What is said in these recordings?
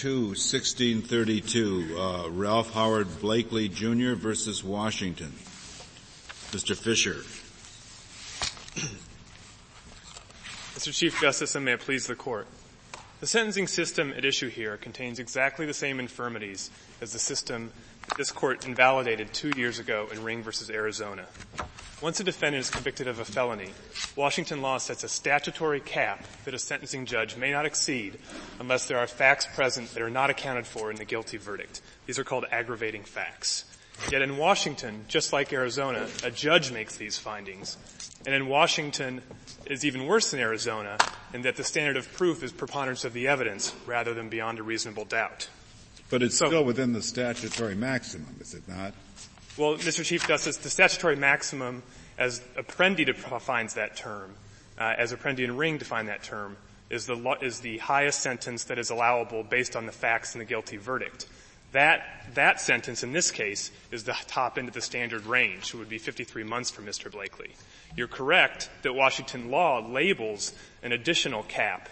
2-1632, uh, Ralph Howard Blakely Jr. versus Washington. Mr. Fisher. Mr. Chief Justice, and may it please the Court. The sentencing system at issue here contains exactly the same infirmities as the system this Court invalidated two years ago in Ring versus Arizona. Once a defendant is convicted of a felony, Washington law sets a statutory cap that a sentencing judge may not exceed unless there are facts present that are not accounted for in the guilty verdict. These are called aggravating facts. Yet in Washington, just like Arizona, a judge makes these findings. And in Washington, it's even worse than Arizona in that the standard of proof is preponderance of the evidence rather than beyond a reasonable doubt. But it's so, still within the statutory maximum, is it not? Well, Mr. Chief Justice, the statutory maximum, as Apprendi defines that term, uh, as Apprendi and Ring define that term, is the, is the highest sentence that is allowable based on the facts in the guilty verdict. That, that sentence in this case is the top end of the standard range. It would be 53 months for Mr. Blakely. You're correct that Washington law labels an additional cap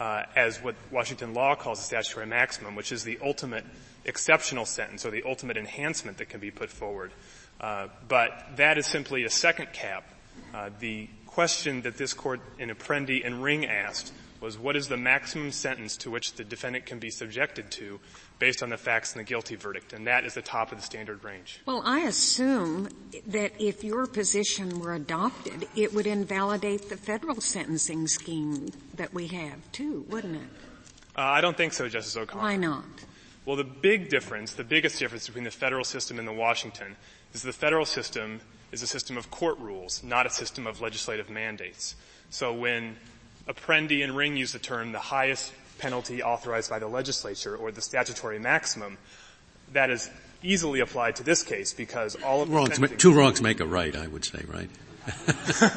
uh, as what Washington law calls a statutory maximum, which is the ultimate exceptional sentence or the ultimate enhancement that can be put forward. Uh, but that is simply a second cap. Uh, the question that this court in Apprendi and Ring asked was what is the maximum sentence to which the defendant can be subjected to based on the facts in the guilty verdict, and that is the top of the standard range. Well, I assume that if your position were adopted, it would invalidate the federal sentencing scheme that we have too, wouldn't it? Uh, I don't think so, Justice O'Connor. Why not? Well, the big difference, the biggest difference between the federal system and the Washington is the federal system is a system of court rules, not a system of legislative mandates. So when Apprendi and Ring use the term the highest penalty authorized by the legislature or the statutory maximum, that is easily applied to this case because all of wrongs, two wrongs make a right, I would say, right?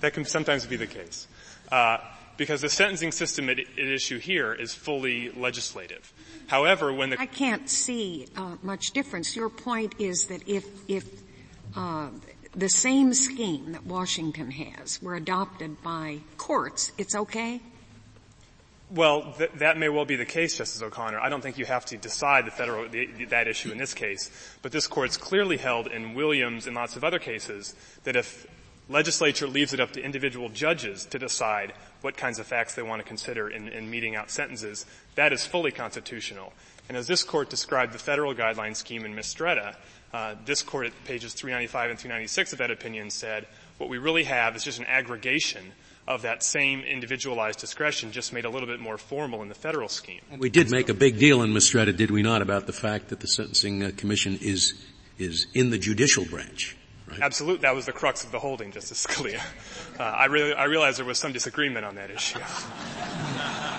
that can sometimes be the case. Uh, because the sentencing system at, at, issue here is fully legislative. However, when the I can't see uh, much difference. Your point is that if if uh, the same scheme that Washington has were adopted by courts, it's okay? Well, th- that may well be the case, Justice O'Connor. I don't think you have to decide the federal, the, that issue in this case. But this court's clearly held in Williams and lots of other cases that if legislature leaves it up to individual judges to decide what kinds of facts they want to consider in, in meting out sentences, that is fully constitutional. And as this court described the federal guideline scheme in Mistretta, uh, this court at pages 395 and 396 of that opinion said, what we really have is just an aggregation of that same individualized discretion, just made a little bit more formal in the federal scheme. We did make a big deal in Mistretta, did we not, about the fact that the Sentencing Commission is, is in the judicial branch. Absolutely, that was the crux of the holding, Justice Scalia. Uh, I, really, I realize there was some disagreement on that issue.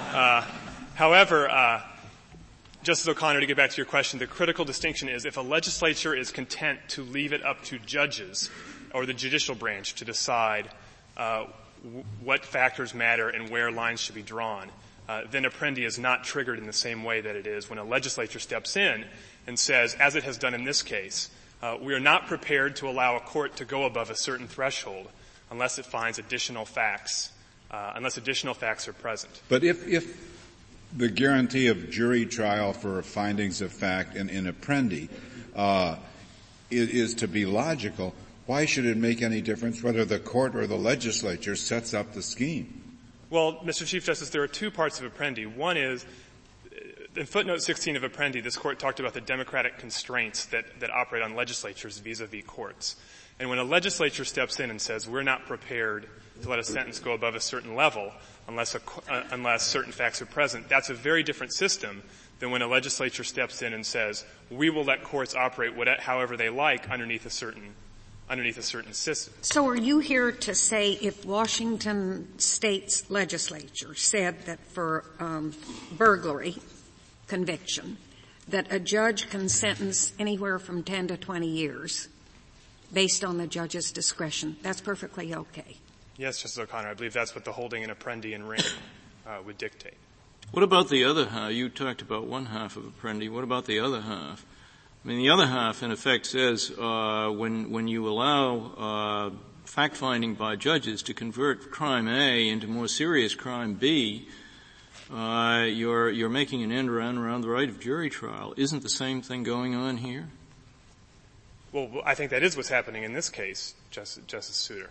Uh, however, uh, Justice O'Connor, to get back to your question, the critical distinction is if a legislature is content to leave it up to judges or the judicial branch to decide uh, w- what factors matter and where lines should be drawn, uh, then Apprendi is not triggered in the same way that it is when a legislature steps in and says, as it has done in this case, uh, we are not prepared to allow a court to go above a certain threshold unless it finds additional facts, uh, unless additional facts are present. But if, if the guarantee of jury trial for findings of fact in, in Apprendi uh, is, is, to be logical, why should it make any difference whether the court or the legislature sets up the scheme? Well, Mr. Chief Justice, there are two parts of Apprendi. One is in footnote 16 of Apprendi, this court talked about the democratic constraints that, that operate on legislatures vis-a-vis courts. And when a legislature steps in and says, we're not prepared to let a sentence go above a certain level unless, a, uh, unless certain facts are present, that's a very different system than when a legislature steps in and says, we will let courts operate whatever, however they like underneath a certain underneath a certain system. So are you here to say if Washington state's legislature said that for um, burglary conviction, that a judge can sentence anywhere from 10 to 20 years based on the judge's discretion. That's perfectly okay. Yes, Justice O'Connor. I believe that's what the holding in Apprendi and Ring uh, would dictate. What about the other half? You talked about one half of Apprendi. What about the other half? I mean, the other half, in effect, says uh, when when you allow uh, fact finding by judges to convert crime A into more serious crime B, uh, you're you're making an end run around the right of jury trial. Isn't the same thing going on here? Well, I think that is what's happening in this case, Justice, Justice Souter.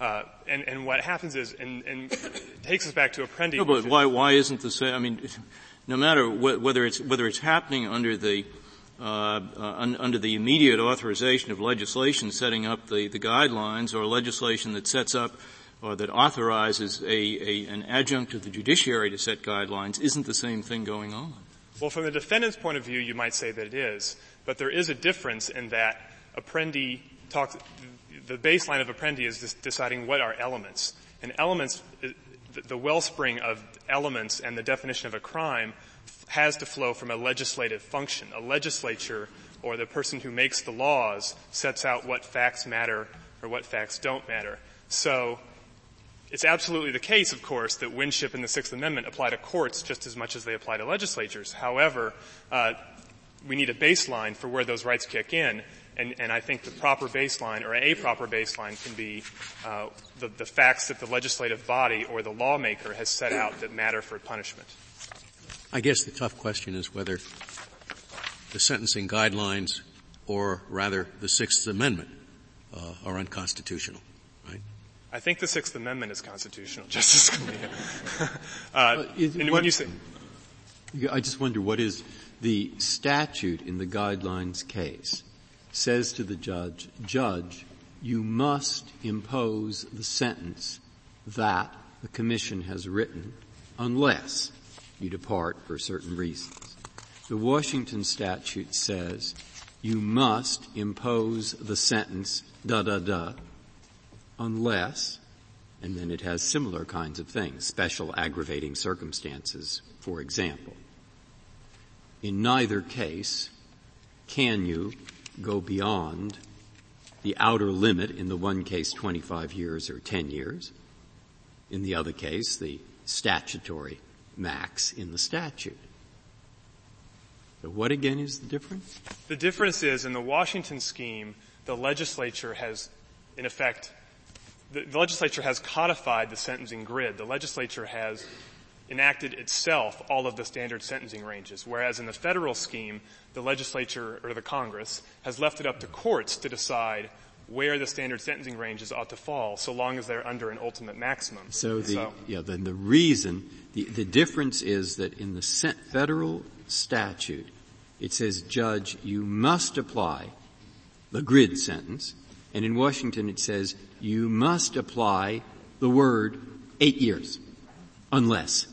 Uh, and, and what happens is, and, and takes us back to Apprendi. No, but why, why isn't the same, I mean, no matter wh- whether it's, whether it's happening under the, uh, uh, un, under the immediate authorization of legislation setting up the, the guidelines or legislation that sets up or that authorizes a, a, an adjunct of the judiciary to set guidelines, isn't the same thing going on? Well, from the defendant's point of view, you might say that it is, but there is a difference in that Apprendi talks, the baseline of Apprendi is deciding what are elements. And elements, the wellspring of elements and the definition of a crime has to flow from a legislative function. A legislature or the person who makes the laws sets out what facts matter or what facts don't matter. So it's absolutely the case, of course, that Winship and the Sixth Amendment apply to courts just as much as they apply to legislatures. However, uh, we need a baseline for where those rights kick in, and, and I think the proper baseline or a proper baseline can be uh, the, the facts that the legislative body or the lawmaker has set out that matter for punishment. I guess the tough question is whether the sentencing guidelines or rather the Sixth Amendment uh, are unconstitutional? I think the Sixth Amendment is constitutional, Justice Scalia. uh, and when you say, I just wonder what is the statute in the guidelines case says to the judge, judge, you must impose the sentence that the commission has written unless you depart for certain reasons. The Washington statute says you must impose the sentence da da da unless and then it has similar kinds of things, special aggravating circumstances, for example. In neither case can you go beyond the outer limit in the one case 25 years or 10 years. In the other case, the statutory max in the statute. So what again is the difference? The difference is in the Washington scheme, the legislature has, in effect, the, the legislature has codified the sentencing grid. The legislature has enacted itself all of the standard sentencing ranges, whereas in the federal scheme, the legislature or the Congress has left it up to courts to decide where the standard sentencing ranges ought to fall, so long as they're under an ultimate maximum. So the so. yeah, then the reason the the difference is that in the federal statute, it says, "Judge, you must apply the grid sentence," and in Washington it says, "You must apply the word eight years, unless."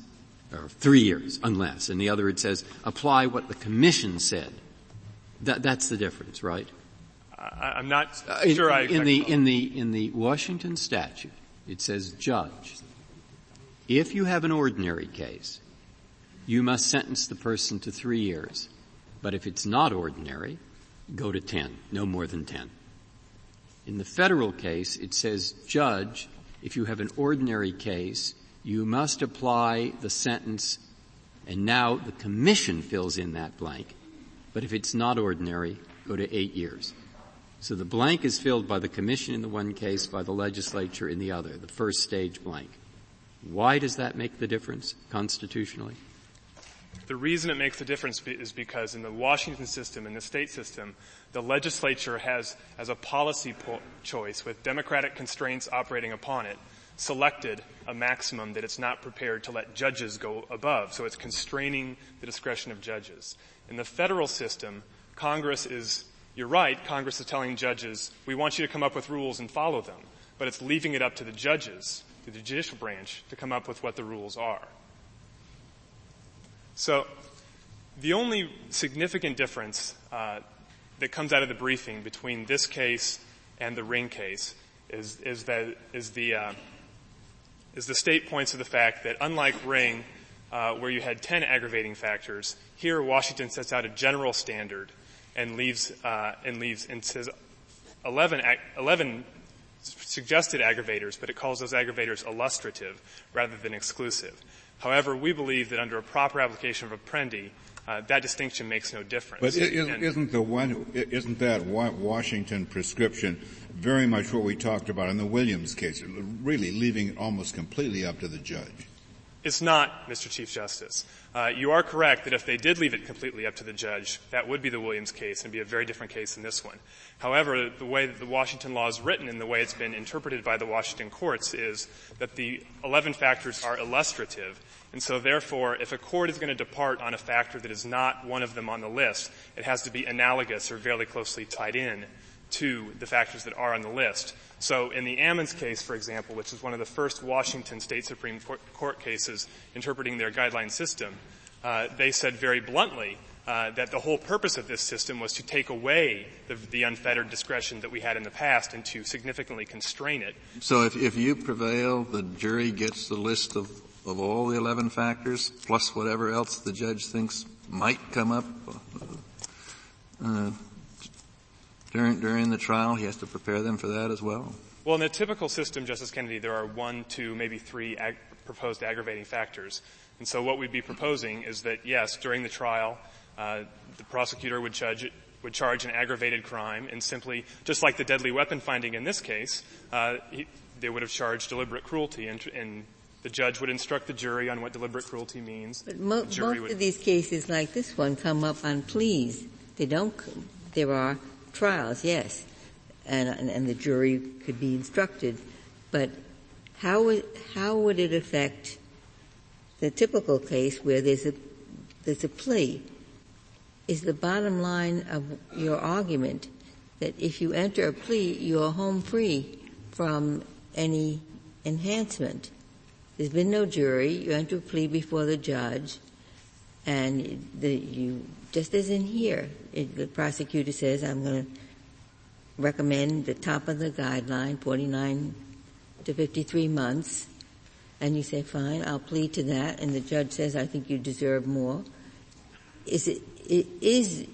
or three years, unless. And the other it says, apply what the commission said. That, that's the difference, right? I, am not uh, sure in, I in the in the in the Washington statute, it says judge. If you have an ordinary case, you must sentence the person to three years. But if it's not ordinary, go to ten, no more than ten. In the federal case, it says judge, if you have an ordinary case, you must apply the sentence and now the commission fills in that blank. But if it's not ordinary, go to eight years. So the blank is filled by the commission in the one case, by the legislature in the other, the first stage blank. Why does that make the difference constitutionally? The reason it makes a difference is because in the Washington system, in the state system, the legislature has, as a policy po- choice with democratic constraints operating upon it, selected a maximum that it's not prepared to let judges go above. So it's constraining the discretion of judges. In the federal system, Congress is, you're right, Congress is telling judges, we want you to come up with rules and follow them. But it's leaving it up to the judges, to the judicial branch, to come up with what the rules are. So, the only significant difference uh, that comes out of the briefing between this case and the Ring case is, is that is the uh, is the state points to the fact that unlike Ring, uh, where you had 10 aggravating factors, here Washington sets out a general standard and leaves, uh, and leaves, and says 11, 11 suggested aggravators, but it calls those aggravators illustrative rather than exclusive. However, we believe that under a proper application of Apprendi, uh, that distinction makes no difference. But is, not the one, isn't that Washington prescription very much what we talked about in the Williams case, really leaving it almost completely up to the judge? It's not, Mr. Chief Justice. Uh, you are correct that if they did leave it completely up to the judge, that would be the Williams case and be a very different case than this one. However, the way that the Washington law is written and the way it's been interpreted by the Washington courts is that the 11 factors are illustrative. And so therefore, if a court is going to depart on a factor that is not one of them on the list, it has to be analogous or fairly closely tied in to the factors that are on the list. So in the Ammons case, for example, which is one of the first Washington State Supreme Court cases interpreting their guideline system, uh, they said very bluntly uh, that the whole purpose of this system was to take away the, the, unfettered discretion that we had in the past and to significantly constrain it. So if, if you prevail, the jury gets the list of, of all the 11 factors plus whatever else the judge thinks might come up uh, during, during the trial. He has to prepare them for that as well. Well, in the typical system, Justice Kennedy, there are one, two, maybe three ag- proposed aggravating factors. And so what we'd be proposing is that, yes, during the trial, uh, the prosecutor would judge would charge an aggravated crime and simply, just like the deadly weapon finding in this case, uh, he, they would have charged deliberate cruelty and, and, the judge would instruct the jury on what deliberate cruelty means. But mo- most would, of these cases like this one come up on pleas. They don't, there are trials, yes, and, and, the jury could be instructed, but how would, how would it affect the typical case where there's a, there's a plea? Is the bottom line of your argument that if you enter a plea, you're home free from any enhancement? There's been no jury. You enter a plea before the judge, and the, you just as in here, it, the prosecutor says, "I'm going to recommend the top of the guideline, 49 to 53 months," and you say, "Fine, I'll plead to that," and the judge says, "I think you deserve more." Is it, is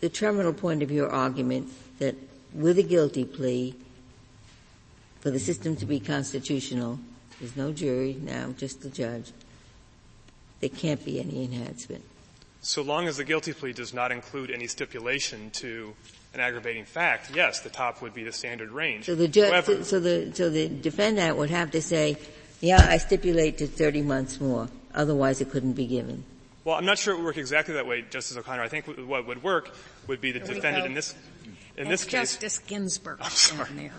the terminal point of your argument that with a guilty plea, for the system to be constitutional, there's no jury now, just the judge. There can't be any enhancement. So long as the guilty plea does not include any stipulation to an aggravating fact, yes, the top would be the standard range. So the judge, However, so the so the defendant would have to say, "Yeah, I stipulate to 30 months more. Otherwise, it couldn't be given." Well, I'm not sure it would work exactly that way, Justice O'Connor. I think what would work would be the defendant in this in That's this case, Justice Ginsburg. I'm sorry.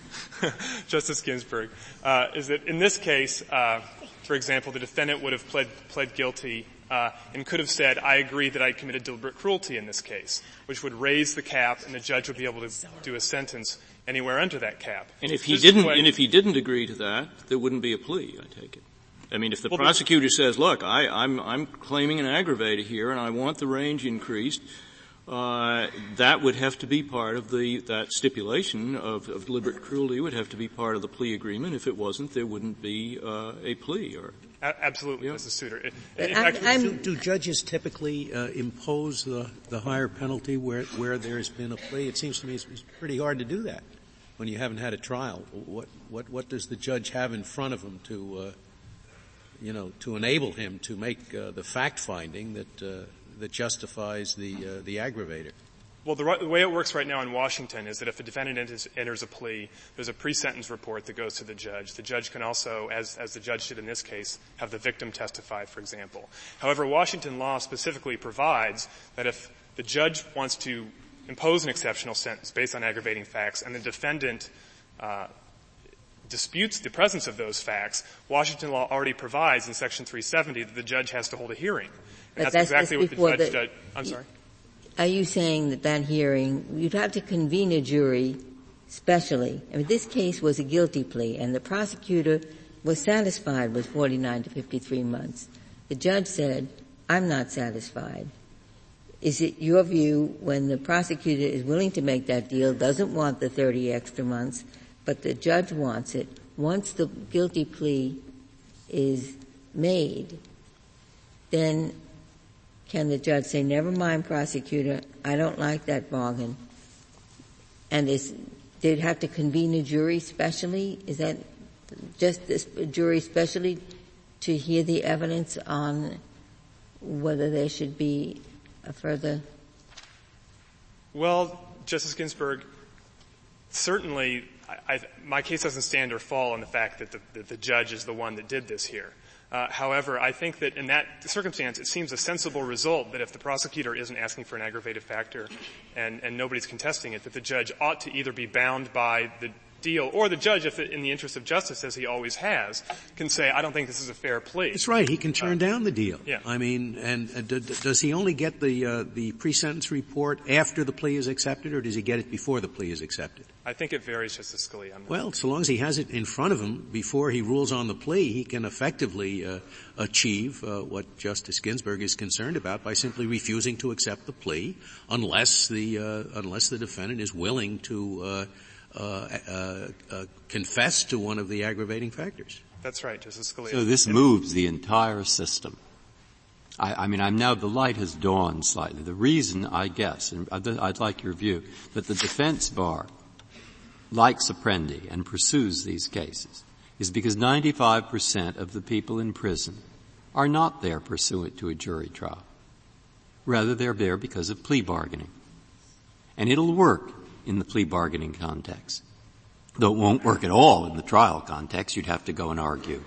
Justice Ginsburg, uh, is that in this case, uh, for example, the defendant would have pled, pled guilty uh, and could have said, "I agree that I committed deliberate cruelty in this case," which would raise the cap, and the judge would be able to do a sentence anywhere under that cap. And if he didn't, way, and if he didn't agree to that, there wouldn't be a plea. I take it. I mean, if the well, prosecutor says, "Look, I, I'm I'm claiming an aggravator here, and I want the range increased," uh, that would have to be part of the that stipulation of, of, deliberate cruelty would have to be part of the plea agreement. If it wasn't, there wouldn't be uh, a plea. Or absolutely, yeah. Mrs. Souter. It, fact, do, do, judges typically uh, impose the, the higher penalty where where there's been a plea? It seems to me it's, it's, pretty hard to do that when you haven't had a trial. What what what does the judge have in front of him to uh, you know to enable him to make uh, the fact finding that uh, that justifies the uh, the aggravator? Well, the, the, way it works right now in Washington is that if a defendant enters, enters, a plea, there's a pre-sentence report that goes to the judge. The judge can also, as, as the judge did in this case, have the victim testify, for example. However, Washington law specifically provides that if the judge wants to impose an exceptional sentence based on aggravating facts and the defendant uh, disputes the presence of those facts, Washington law already provides in Section 370 that the judge has to hold a hearing. And that's, that's, exactly what the judge, the, judge I'm sorry. Are you saying that that hearing, you'd have to convene a jury specially? I mean, this case was a guilty plea, and the prosecutor was satisfied with 49 to 53 months. The judge said, I'm not satisfied. Is it your view when the prosecutor is willing to make that deal, doesn't want the 30 extra months, but the judge wants it, once the guilty plea is made, then can the judge say, never mind prosecutor, I don't like that bargain? And is, they'd have to convene a jury specially? Is that just this jury specially to hear the evidence on whether there should be a further? Well, Justice Ginsburg, certainly I, I, my case doesn't stand or fall on the fact that the, that the, judge is the one that did this here. Uh, however, I think that in that circumstance, it seems a sensible result that if the prosecutor isn't asking for an aggravated factor and, and nobody's contesting it, that the judge ought to either be bound by the deal, or the judge, if it, in the interest of justice, as he always has, can say, "I don't think this is a fair plea." That's right. He can turn uh, down the deal. Yeah. I mean, and uh, d- does he only get the uh, the pre-sentence report after the plea is accepted, or does he get it before the plea is accepted? I think it varies, Justice Scalia. Well, so long as he has it in front of him before he rules on the plea, he can effectively uh, achieve uh, what Justice Ginsburg is concerned about by simply refusing to accept the plea, unless the uh, unless the defendant is willing to uh, uh, uh, confess to one of the aggravating factors. That's right, Justice Scalia. So this moves the entire system. I, I, mean, I'm now, the light has dawned slightly. The reason, I guess, and I'd, I'd like your view, that the defense bar likes Apprendi and pursues these cases is because 95% of the people in prison are not there pursuant to a jury trial. Rather, they're there because of plea bargaining. And it'll work in the plea bargaining context. Though it won't work at all in the trial context, you'd have to go and argue.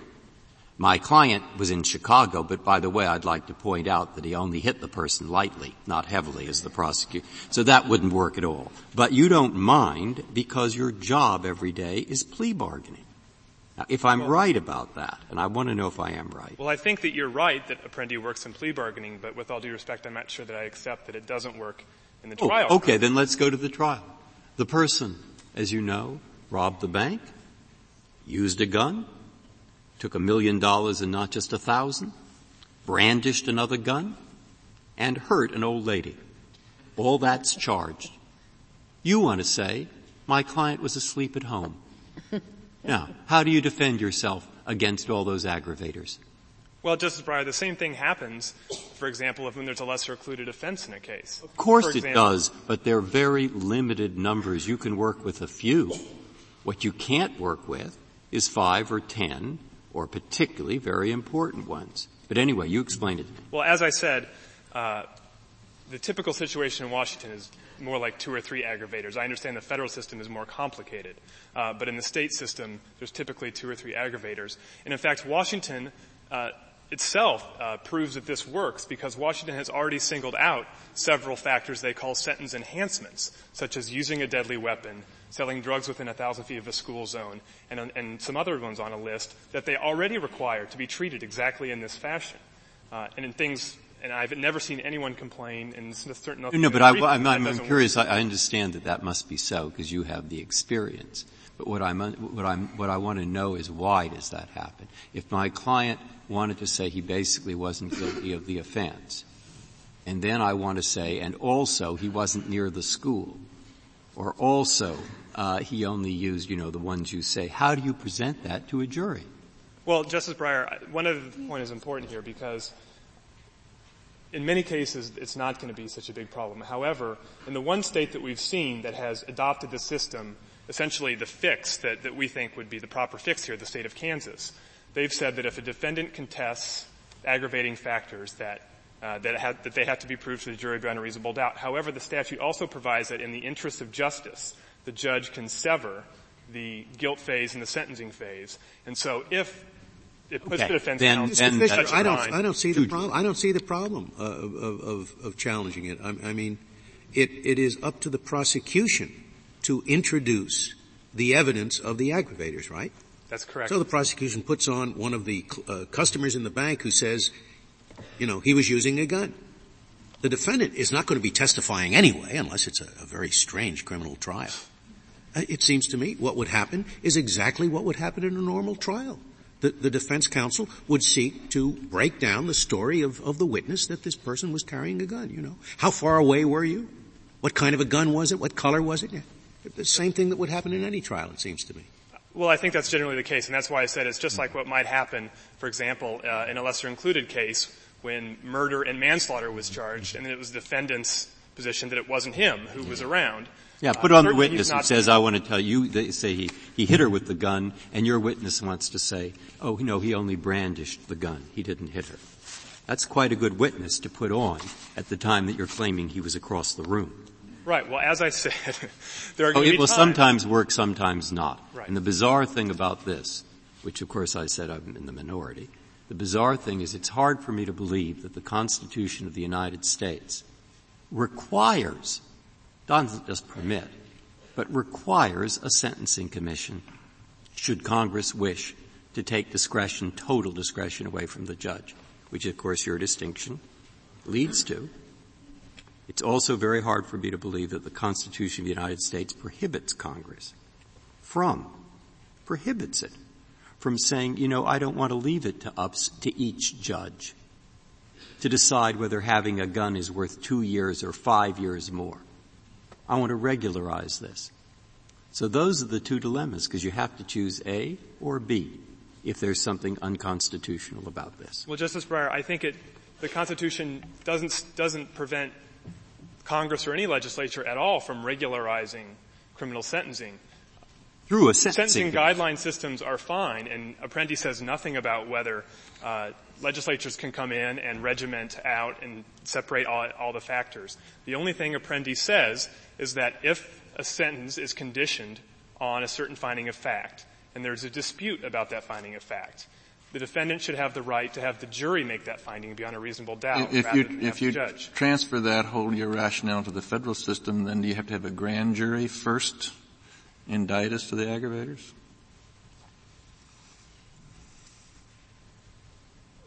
My client was in Chicago, but by the way, I'd like to point out that he only hit the person lightly, not heavily as the prosecutor. So that wouldn't work at all. But you don't mind because your job every day is plea bargaining. Now, if I'm well, right about that, and I want to know if I am right. Well, I think that you're right that Apprendi works in plea bargaining, but with all due respect, I'm not sure that I accept that it doesn't work in the oh, trial. Okay, then let's go to the trial. The person, as you know, robbed the bank, used a gun, took a million dollars and not just a thousand, brandished another gun, and hurt an old lady. All that's charged. You want to say, my client was asleep at home. Now, how do you defend yourself against all those aggravators? Well, Justice Breyer, the same thing happens, for example, if when there's a lesser included offense in a case. Of course it does, but they're very limited numbers. You can work with a few. What you can't work with is five or ten, or particularly very important ones. But anyway, you explained it. Well, as I said, uh, the typical situation in Washington is more like two or three aggravators. I understand the federal system is more complicated, uh, but in the state system, there's typically two or three aggravators. And in fact, Washington uh, itself uh, proves that this works because Washington has already singled out several factors they call sentence enhancements, such as using a deadly weapon, selling drugs within a thousand feet of a school zone, and, and some other ones on a list that they already require to be treated exactly in this fashion. Uh, and in things, and I've never seen anyone complain, and certain. No, but I, am I'm, I'm curious. I, I understand that that must be so because you have the experience. But what I'm, what I'm, what I want to know is why does that happen? If my client wanted to say he basically wasn't guilty of the offense. And then I want to say, and also he wasn't near the school. Or also, uh, he only used, you know, the ones you say. How do you present that to a jury? Well, Justice Breyer, one other point is important here because in many cases it's not going to be such a big problem. However, in the one state that we've seen that has adopted the system, essentially the fix that, that we think would be the proper fix here, the state of Kansas, they've said that if a defendant contests aggravating factors that uh, that, have, that they have to be proved to the jury beyond a reasonable doubt. However, the statute also provides that in the interest of justice, the judge can sever the guilt phase and the sentencing phase. And so if it puts okay. the defense then, counsel then I don't, I don't see the problem. I don't see the problem uh, of, of, of, challenging it. I, I mean, it, it is up to the prosecution to introduce the evidence of the aggravators, right? That's correct. So the prosecution puts on one of the uh, customers in the bank who says, you know, he was using a gun. The defendant is not going to be testifying anyway, unless it's a, a very strange criminal trial. Uh, it seems to me what would happen is exactly what would happen in a normal trial. The, the defense counsel would seek to break down the story of, of the witness that this person was carrying a gun, you know. How far away were you? What kind of a gun was it? What color was it? The same thing that would happen in any trial, it seems to me. Well, I think that's generally the case, and that's why I said it's just like what might happen, for example, uh, in a lesser included case when murder and manslaughter was charged, and it was the defendant's position that it wasn't him who was around. Yeah, put uh, on the witness who says, I want to tell you, they say he, he hit her with the gun, and your witness wants to say, oh, no, he only brandished the gun. He didn't hit her. That's quite a good witness to put on at the time that you're claiming he was across the room. Right. Well, as I said, there are oh, it will sometimes work, sometimes not. Right. And the bizarre thing about this, which of course I said I'm in the minority, The bizarre thing is it's hard for me to believe that the Constitution of the United States requires, doesn't just permit, but requires a sentencing commission should Congress wish to take discretion, total discretion away from the judge, which of course your distinction leads to. It's also very hard for me to believe that the Constitution of the United States prohibits Congress from, prohibits it from saying, you know, I don't want to leave it to ups, to each judge to decide whether having a gun is worth two years or five years more. I want to regularize this. So those are the two dilemmas because you have to choose A or B if there's something unconstitutional about this. Well, Justice Breyer, I think it, the Constitution doesn't, doesn't prevent Congress or any legislature at all from regularizing criminal sentencing. Through a sentencing, sentencing guideline systems are fine, and Apprendi says nothing about whether uh, legislatures can come in and regiment out and separate all, all the factors. The only thing Apprendi says is that if a sentence is conditioned on a certain finding of fact, and there's a dispute about that finding of fact, the defendant should have the right to have the jury make that finding beyond a reasonable doubt if rather you, than if you judge. transfer that whole your rationale to the federal system, then do you have to have a grand jury first indict us to the aggravators?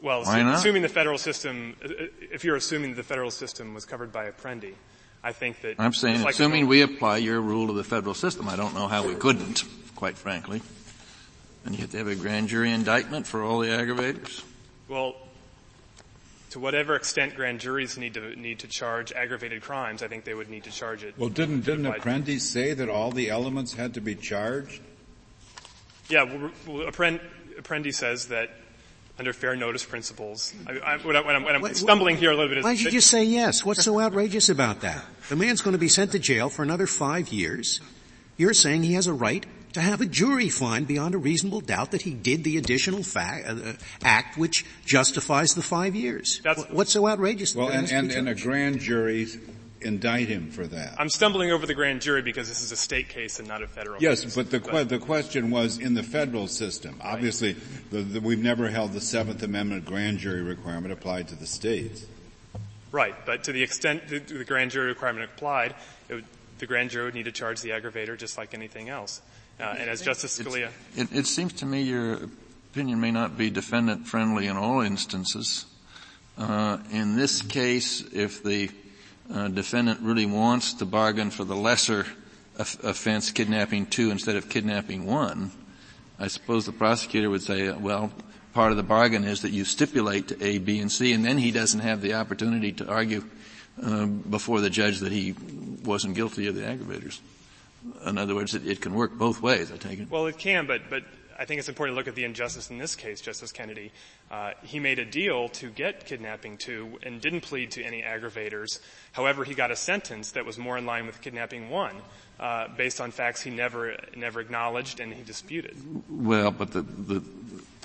Well, assuming the federal system, if you're assuming that the federal system was covered by Apprendi, I think that I'm saying, like assuming we apply your rule to the federal system, I don't know how we couldn't, quite frankly. And you have to have a grand jury indictment for all the aggravators? Well, to whatever extent grand juries need to need to charge aggravated crimes, I think they would need to charge it. Well, didn't didn't Apprendi say that all the elements had to be charged? Yeah, well, well, Apprendi says that under fair notice principles, I, I, what, I, what I'm, what I'm Wait, stumbling here a little bit Why don't you just say yes? What's so outrageous about that? The man's going to be sent to jail for another five years. You're saying he has a right to have a jury find beyond a reasonable doubt that he did the additional fact, uh, act which justifies the five years. That's- Wh- What's so outrageous? Well, and, he has to and, and a grand jury indict him for that. I'm stumbling over the grand jury because this is a state case and not a federal Yes, case. but the que- the question was in the federal system. Obviously, the, the, we've never held the Seventh Amendment grand jury requirement applied to the states. Right, but to the extent the, the grand jury requirement applied, it would, the grand jury would need to charge the aggravator just like anything else. Uh, and as Justice Scalia, It, it seems to me your opinion may not be defendant friendly in all instances. Uh, in this case, if the uh, defendant really wants to bargain for the lesser of- offense, kidnapping two instead of kidnapping one, I suppose the prosecutor would say, well, part of the bargain is that you stipulate to A, B, and C, and then he doesn't have the opportunity to argue um, before the judge that he wasn't guilty of the aggravators. In other words, it, it can work both ways, I take it. well, it can, but but I think it's important to look at the injustice in this case, Justice Kennedy. Uh, he made a deal to get kidnapping two and didn't plead to any aggravators. However, he got a sentence that was more in line with kidnapping one, uh, based on facts he never never acknowledged and he disputed. Well, but the, the,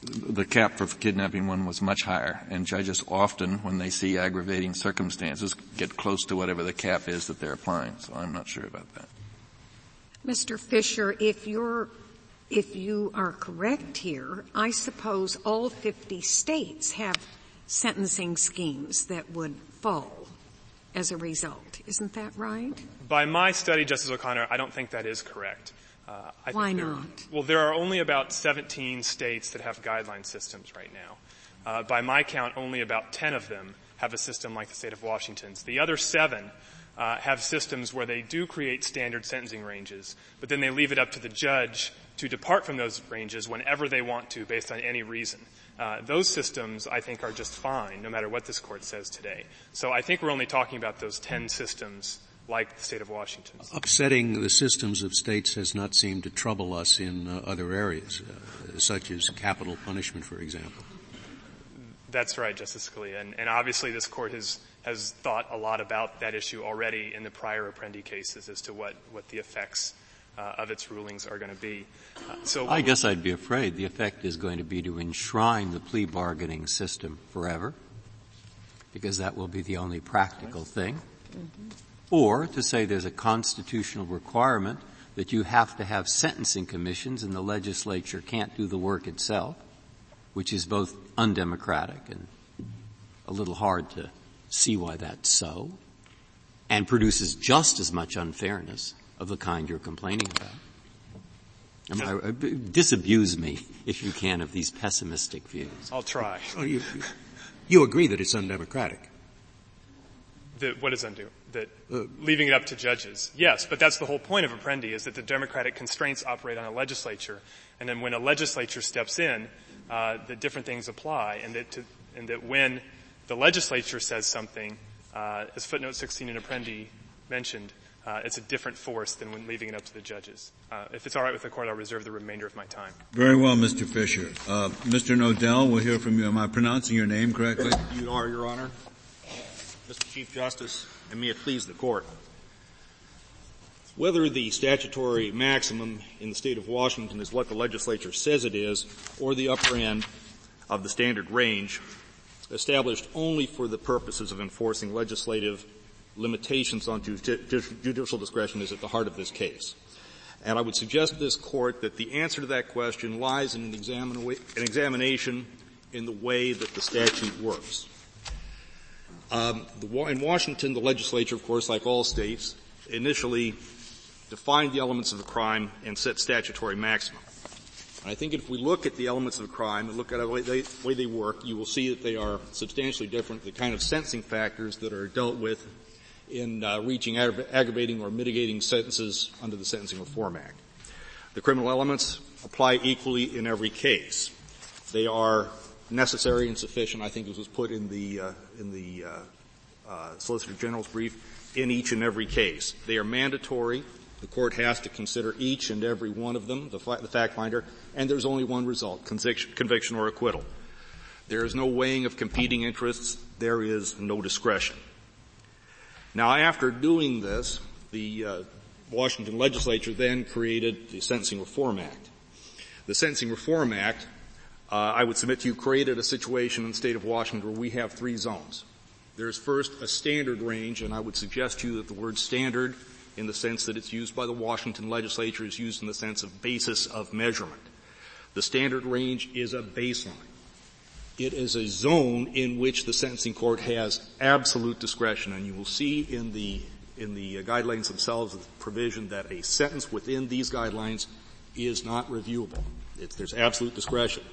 the cap for kidnapping one was much higher, and judges often, when they see aggravating circumstances, get close to whatever the cap is that they're applying, so I'm not sure about that. Mr. Fisher, if you're, if you are correct here, I suppose all 50 states have sentencing schemes that would fall as a result. Isn't that right? By my study, Justice O'Connor, I don't think that is correct. Uh, I Why there- not? Well, there are only about 17 states that have guideline systems right now. Uh, by my count, only about 10 of them have a system like the state of Washington's. The other seven uh, have systems where they do create standard sentencing ranges, but then they leave it up to the judge to depart from those ranges whenever they want to, based on any reason. Uh, those systems, I think, are just fine, no matter what this court says today. So I think we're only talking about those 10 systems, like the state of Washington. Upsetting the systems of states has not seemed to trouble us in uh, other areas, uh, such as capital punishment, for example. That's right, Justice Scalia. And, and obviously this court has, has thought a lot about that issue already in the prior Apprendi cases as to what, what the effects uh, of its rulings are going to be. Uh, so I guess I'd be afraid the effect is going to be to enshrine the plea bargaining system forever, because that will be the only practical thing. Or to say there's a constitutional requirement that you have to have sentencing commissions and the legislature can't do the work itself, which is both undemocratic and a little hard to see why that's so, and produces just as much unfairness of the kind you're complaining about. I, disabuse me, if you can, of these pessimistic views. I'll try. Oh, you, you agree that it's undemocratic? That what is undo? That uh, leaving it up to judges. Yes, but that's the whole point of Apprendi is that the democratic constraints operate on a legislature, and then when a legislature steps in, uh, that different things apply, and that to, and that when the legislature says something, uh, as footnote 16 in Apprendi mentioned, uh, it's a different force than when leaving it up to the judges. Uh, if it's all right with the court, I'll reserve the remainder of my time. Very well, Mr. Fisher. Uh, Mr. Nodell, we'll hear from you. Am I pronouncing your name correctly? You are, Your Honor. Mr. Chief Justice, and may it please the court. Whether the statutory maximum in the state of Washington is what the legislature says it is, or the upper end of the standard range, established only for the purposes of enforcing legislative limitations on judicial discretion is at the heart of this case. And I would suggest to this court that the answer to that question lies in an, an examination in the way that the statute works. Um, the, in Washington, the legislature, of course, like all states, initially defined the elements of the crime and set statutory maximum. I think if we look at the elements of crime and look at the way they, way they work, you will see that they are substantially different. The kind of sentencing factors that are dealt with in uh, reaching aggravating or mitigating sentences under the Sentencing Reform Act. The criminal elements apply equally in every case. They are necessary and sufficient. I think this was put in the uh, in the uh, uh, Solicitor General's brief in each and every case. They are mandatory. The court has to consider each and every one of them, the, the fact finder, and there's only one result: conviction, conviction or acquittal. There is no weighing of competing interests. There is no discretion. Now, after doing this, the uh, Washington legislature then created the Sentencing Reform Act. The Sentencing Reform Act, uh, I would submit to you, created a situation in the state of Washington where we have three zones. There's first a standard range, and I would suggest to you that the word standard, in the sense that it's used by the Washington legislature, is used in the sense of basis of measurement. The standard range is a baseline. It is a zone in which the sentencing court has absolute discretion, and you will see in the in the guidelines themselves the provision that a sentence within these guidelines is not reviewable. It's, there's absolute discretion.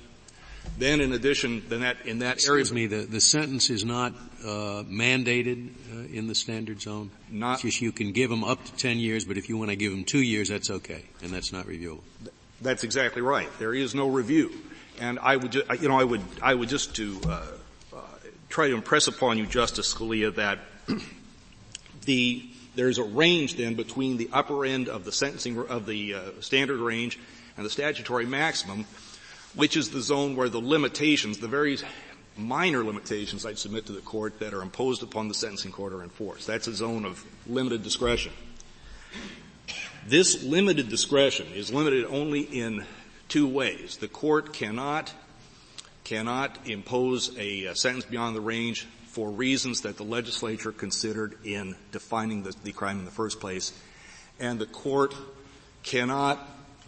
Then, in addition, then that in that Excuse area, excuse me, the, the sentence is not uh, mandated uh, in the standard zone. Not just you can give them up to ten years, but if you want to give them two years, that's okay, and that's not reviewable. That's exactly right. There is no review. And I would, ju- you know, I would, I would just to uh, uh, try to impress upon you, Justice Scalia, that the there's a range then between the upper end of the sentencing of the uh, standard range and the statutory maximum, which is the zone where the limitations, the very minor limitations I'd submit to the court that are imposed upon the sentencing court are enforced. That's a zone of limited discretion. This limited discretion is limited only in two ways. The court cannot, cannot impose a, a sentence beyond the range for reasons that the legislature considered in defining the, the crime in the first place. And the court cannot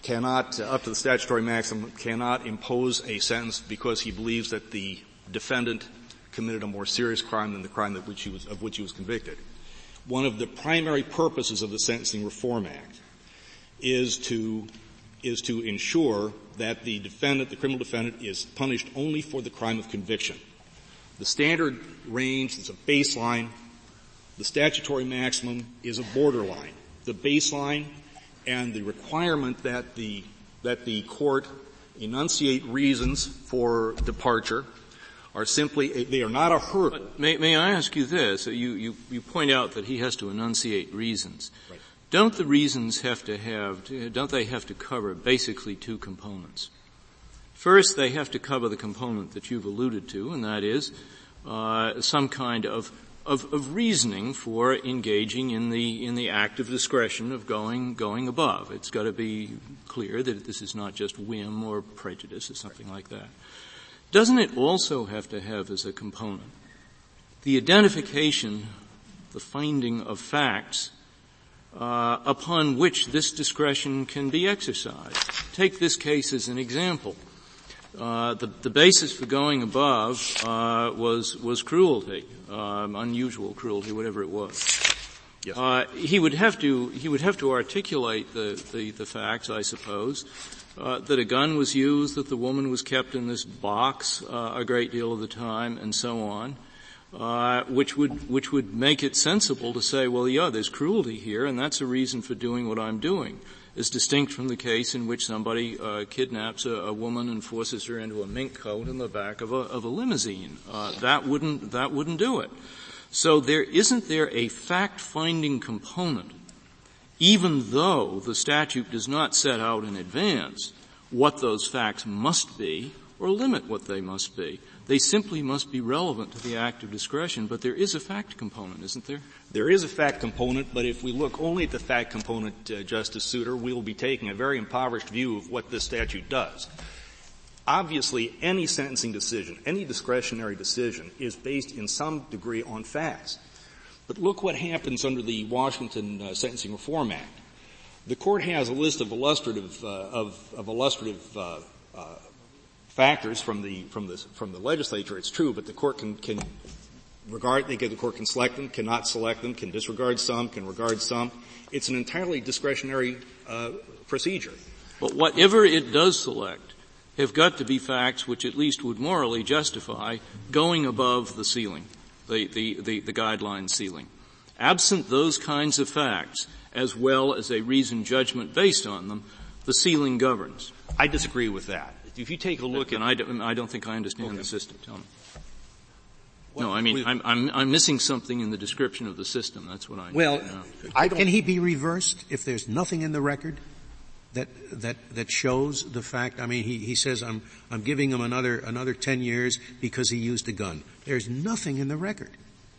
cannot, up to the statutory maximum, cannot impose a sentence because he believes that the defendant committed a more serious crime than the crime which was, of which he was convicted. One of the primary purposes of the Sentencing Reform Act is to is to ensure that the defendant, the criminal defendant, is punished only for the crime of conviction. The standard range is a baseline. The statutory maximum is a borderline. The baseline and the requirement that the, that the court enunciate reasons for departure are simply, they are not a hurdle. May, may, I ask you this? You, you, you point out that he has to enunciate reasons. Right. Don't the reasons have to have, don't they have to cover basically two components? First, they have to cover the component that you've alluded to, and that is uh, some kind of, of, of reasoning for engaging in the in the act of discretion of going going above. It's got to be clear that this is not just whim or prejudice or something like that. Doesn't it also have to have as a component the identification, the finding of facts uh, upon which this discretion can be exercised. Take this case as an example. Uh, the, the basis for going above uh, was was cruelty, um, unusual cruelty, whatever it was. Yes. Uh, he would have to he would have to articulate the the, the facts, I suppose, uh, that a gun was used, that the woman was kept in this box uh, a great deal of the time, and so on. Uh, which would which would make it sensible to say, well, yeah, there's cruelty here, and that's a reason for doing what I'm doing, as distinct from the case in which somebody uh, kidnaps a, a, woman and forces her into a mink coat in the back of a, of a limousine. Uh, that wouldn't that wouldn't do it. So there isn't there a fact-finding component, even though the statute does not set out in advance what those facts must be or limit what they must be. They simply must be relevant to the act of discretion, but there is a fact component, isn't there? There is a fact component, but if we look only at the fact component, uh, Justice Souter, we will be taking a very impoverished view of what this statute does. Obviously, any sentencing decision, any discretionary decision is based in some degree on facts. But look what happens under the Washington uh, Sentencing Reform Act. The court has a list of illustrative, uh, of, of, illustrative uh, uh, factors from the from the from the legislature. It's true, but the court can can regard. They the court can select them, cannot select them, can disregard some, can regard some. It's an entirely discretionary uh, procedure. But whatever it does select have got to be facts which at least would morally justify going above the ceiling, the, the, the, the guideline ceiling. Absent those kinds of facts, as well as a reasoned judgment based on them, the ceiling governs. I disagree with that if you take a look and at, I don't, I don't think I understand okay. the system. Tell me. No, I mean, I'm, I'm, I'm, missing something in the description of the system. That's what I. Well, I can he be reversed if there's nothing in the record that that that shows the fact? I mean, he he says I'm I'm giving him another another ten years because he used a gun. There's nothing in the record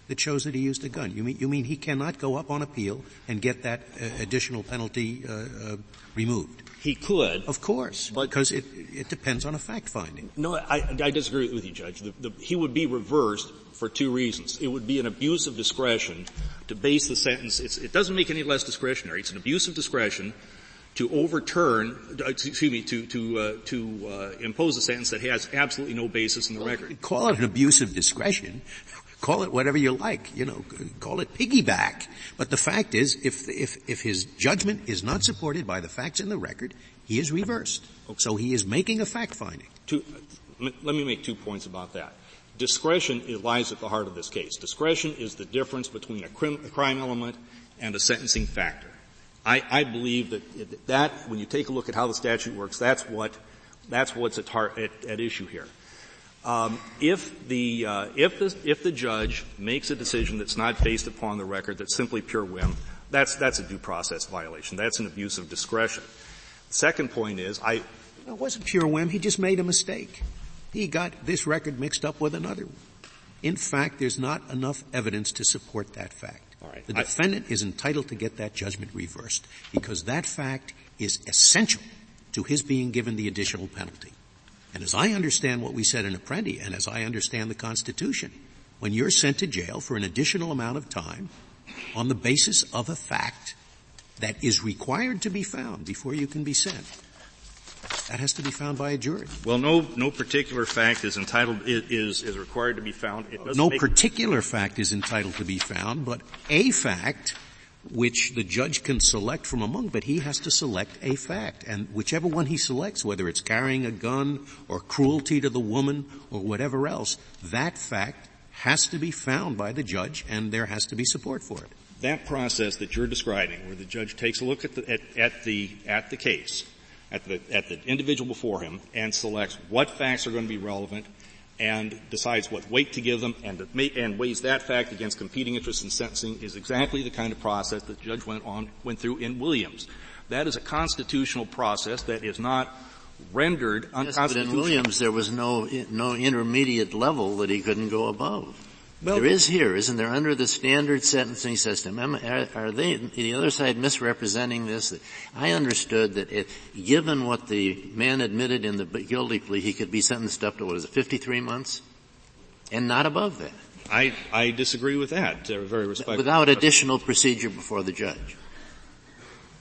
that shows that he used a gun. You mean you mean he cannot go up on appeal and get that uh, additional penalty uh, uh, removed? He could. Of course, because it, it depends on a fact finding. No, I, I disagree with you, Judge. The, the, he would be reversed for two reasons. It would be an abuse of discretion to base the sentence, it doesn't make any less discretionary, it's an abuse of discretion to overturn, uh, excuse me, to, to, uh, to uh, impose a sentence that has absolutely no basis in the record. Call it an abuse of discretion. Call it whatever you like, you know, call it piggyback. But the fact is, if, if, if his judgment is not supported by the facts in the record, he is reversed. Okay. So he is making a fact finding. Two, let me make two points about that. Discretion lies at the heart of this case. Discretion is the difference between a, crim, a crime element and a sentencing factor. I, I believe that that, when you take a look at how the statute works, that's what, that's what's at, heart, at, at issue here. Um, if the uh, if the if the judge makes a decision that's not based upon the record, that's simply pure whim, that's that's a due process violation. That's an abuse of discretion. The second point is, I. It wasn't pure whim. He just made a mistake. He got this record mixed up with another one. In fact, there's not enough evidence to support that fact. The defendant I, is entitled to get that judgment reversed because that fact is essential to his being given the additional penalty. And as I understand what we said in Apprendi, and as I understand the Constitution, when you're sent to jail for an additional amount of time on the basis of a fact that is required to be found before you can be sent, that has to be found by a jury. Well, no, no particular fact is entitled, is, is required to be found. no particular fact is entitled to be found, but a fact which the judge can select from among, but he has to select a fact. And whichever one he selects, whether it's carrying a gun or cruelty to the woman or whatever else, that fact has to be found by the judge and there has to be support for it. That process that you're describing, where the judge takes a look at the, at, at the, at the case, at the, at the individual before him and selects what facts are going to be relevant, and decides what weight to give them and, and weighs that fact against competing interests in sentencing is exactly the kind of process that the judge went on, went through in Williams. That is a constitutional process that is not rendered unconstitutional. Yes, but in Williams there was no, no intermediate level that he couldn't go above. Well, there is here, isn't there, under the standard sentencing system? Are, are they, the other side misrepresenting this? I understood that it, given what the man admitted in the guilty plea, he could be sentenced up to, what is it, 53 months? And not above that. I, I disagree with that, uh, very respectfully. Without additional procedure before the judge.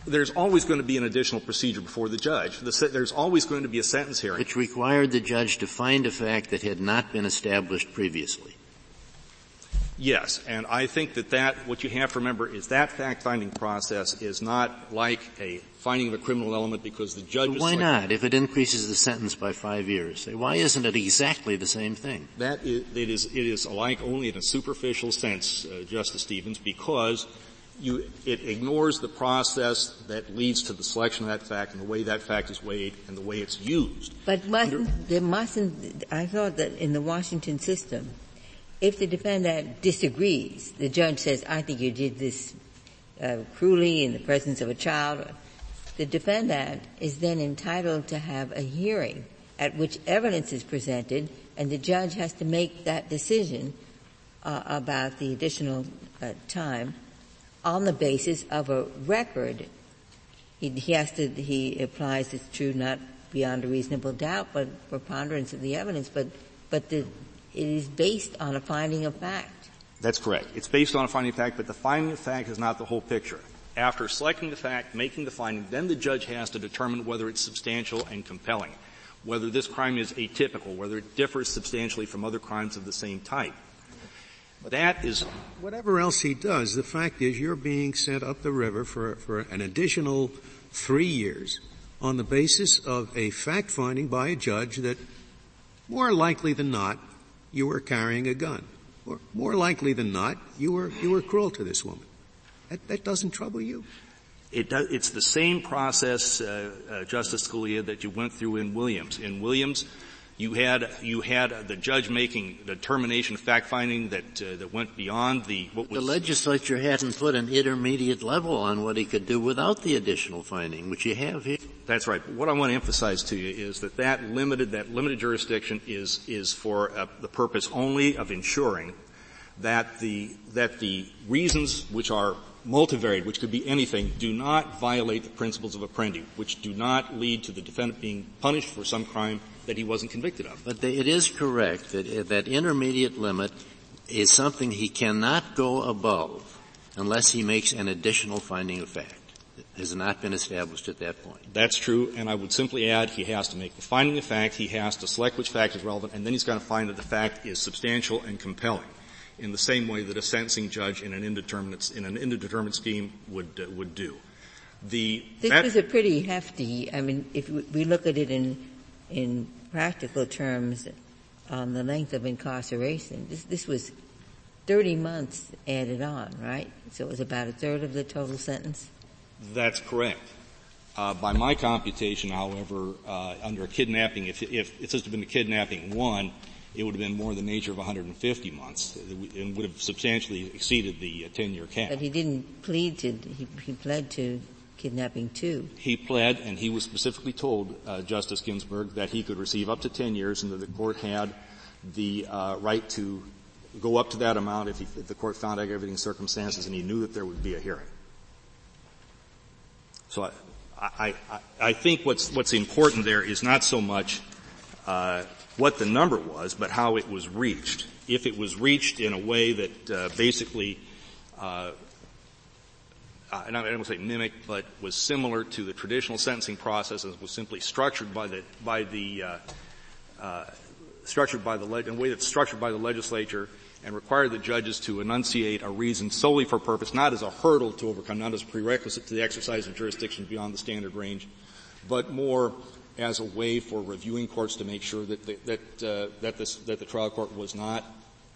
there's always going to be an additional procedure before the judge. there's always going to be a sentence hearing. Which required the judge to find a fact that had not been established previously. Yes, and I think that that, what you have to remember is that fact-finding process is not like a finding of a criminal element because the judge but Why not? If it increases the sentence by five years, why isn't it exactly the same thing? That is, it is, it is alike only in a superficial sense, uh, Justice Stevens, because you, it ignores the process that leads to the selection of that fact and the way that fact is weighed and the way it's used. But mustn't, there mustn't, I thought that in the Washington system, if the defendant disagrees, the judge says, I think you did this uh, cruelly in the presence of a child, the defendant is then entitled to have a hearing at which evidence is presented and the judge has to make that decision uh, about the additional uh, time on the basis of a record. He, he has to, he applies, it's true, not beyond a reasonable doubt, but preponderance of the evidence, but, but the it is based on a finding of fact. That's correct. It's based on a finding of fact, but the finding of fact is not the whole picture. After selecting the fact, making the finding, then the judge has to determine whether it's substantial and compelling, whether this crime is atypical, whether it differs substantially from other crimes of the same type. But that is whatever else he does. The fact is, you're being sent up the river for for an additional three years on the basis of a fact finding by a judge that, more likely than not, you were carrying a gun. Or more likely than not, you were, you were cruel to this woman. That, that doesn't trouble you. It does, it's the same process, uh, uh, Justice Scalia, that you went through in Williams. In Williams, you had you had the judge making the determination, fact finding that uh, that went beyond the what was the legislature hadn't put an intermediate level on what he could do without the additional finding, which you have here. That's right. But what I want to emphasize to you is that that limited that limited jurisdiction is is for uh, the purpose only of ensuring that the that the reasons which are multivariate, which could be anything, do not violate the principles of Apprendi, which do not lead to the defendant being punished for some crime that he wasn't convicted of. But it is correct that that intermediate limit is something he cannot go above unless he makes an additional finding of fact. It has not been established at that point. That's true, and I would simply add he has to make the finding of fact, he has to select which fact is relevant, and then he's got to find that the fact is substantial and compelling in the same way that a sentencing judge in an indeterminate, in an indeterminate scheme would, uh, would do. The, this that, was a pretty hefty, I mean, if we look at it in, in practical terms on the length of incarceration. This, this was 30 months added on, right? So it was about a third of the total sentence? That's correct. Uh, by my computation, however, uh, under a kidnapping, if, if it says to been a kidnapping one, it would have been more than the nature of 150 months and would have substantially exceeded the 10-year uh, cap. But he didn't plead to, he, he pled to kidnapping two. He pled, and he was specifically told, uh, Justice Ginsburg, that he could receive up to 10 years and that the court had the uh, right to go up to that amount if, he, if the court found aggravating circumstances and he knew that there would be a hearing. So I, I, I, think what's, what's important there is not so much uh, what the number was, but how it was reached. If it was reached in a way that uh, basically uh, and I don't want to say mimic, but was similar to the traditional sentencing process and was simply structured by the, by the, uh, uh, structured by the, in a way that's structured by the legislature and required the judges to enunciate a reason solely for purpose, not as a hurdle to overcome, not as a prerequisite to the exercise of jurisdiction beyond the standard range, but more as a way for reviewing courts to make sure that the, that uh, that, this, that the trial court was not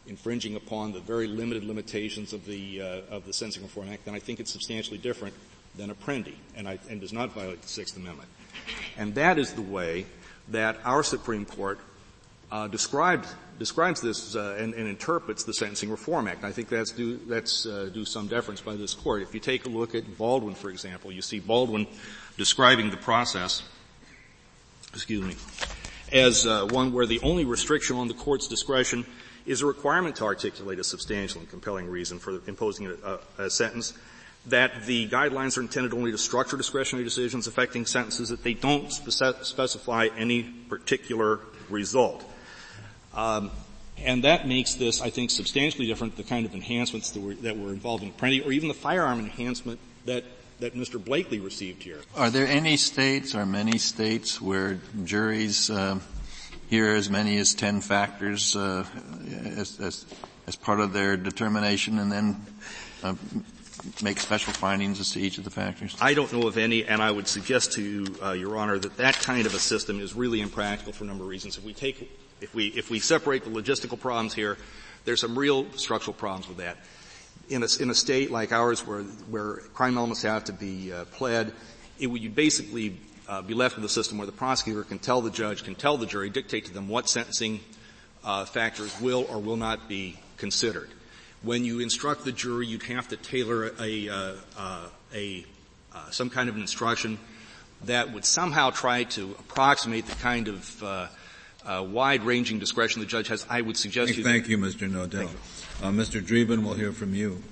infringing upon the very limited limitations of the uh, of the Sentencing Reform Act, then I think it's substantially different than Apprendi, and, I, and does not violate the Sixth Amendment. And that is the way that our Supreme Court uh, described describes this uh, and, and, interprets the Sentencing Reform Act. I think that's due that's uh, due some deference by this court. If you take a look at Baldwin, for example, you see Baldwin describing the process. Excuse me. As uh, one where the only restriction on the court's discretion is a requirement to articulate a substantial and compelling reason for imposing a, a, a sentence, that the guidelines are intended only to structure discretionary decisions affecting sentences, that they don't spec- specify any particular result. Um, and that makes this, I think, substantially different the kind of enhancements that were, that were involved in Apprendi, or even the firearm enhancement that that Mr. Blakely received here. Are there any states or many states where juries uh, hear as many as ten factors uh, as, as, as, part of their determination and then uh, make special findings as to each of the factors? I don't know of any, and I would suggest to uh, Your Honor, that that kind of a system is really impractical for a number of reasons. If we take, if we, if we separate the logistical problems here, there's some real structural problems with that in a, in a state like ours where, where crime elements have to be uh, pled, it would you basically uh, be left with a system where the prosecutor can tell the judge, can tell the jury, dictate to them what sentencing uh, factors will or will not be considered. When you instruct the jury, you'd have to tailor a, uh, uh, a uh, some kind of an instruction that would somehow try to approximate the kind of wide-ranging discretion the judge has. I would suggest thank, you. Thank you, Mr. Nodell. Uh, Mr. Dreeben, we'll hear from you.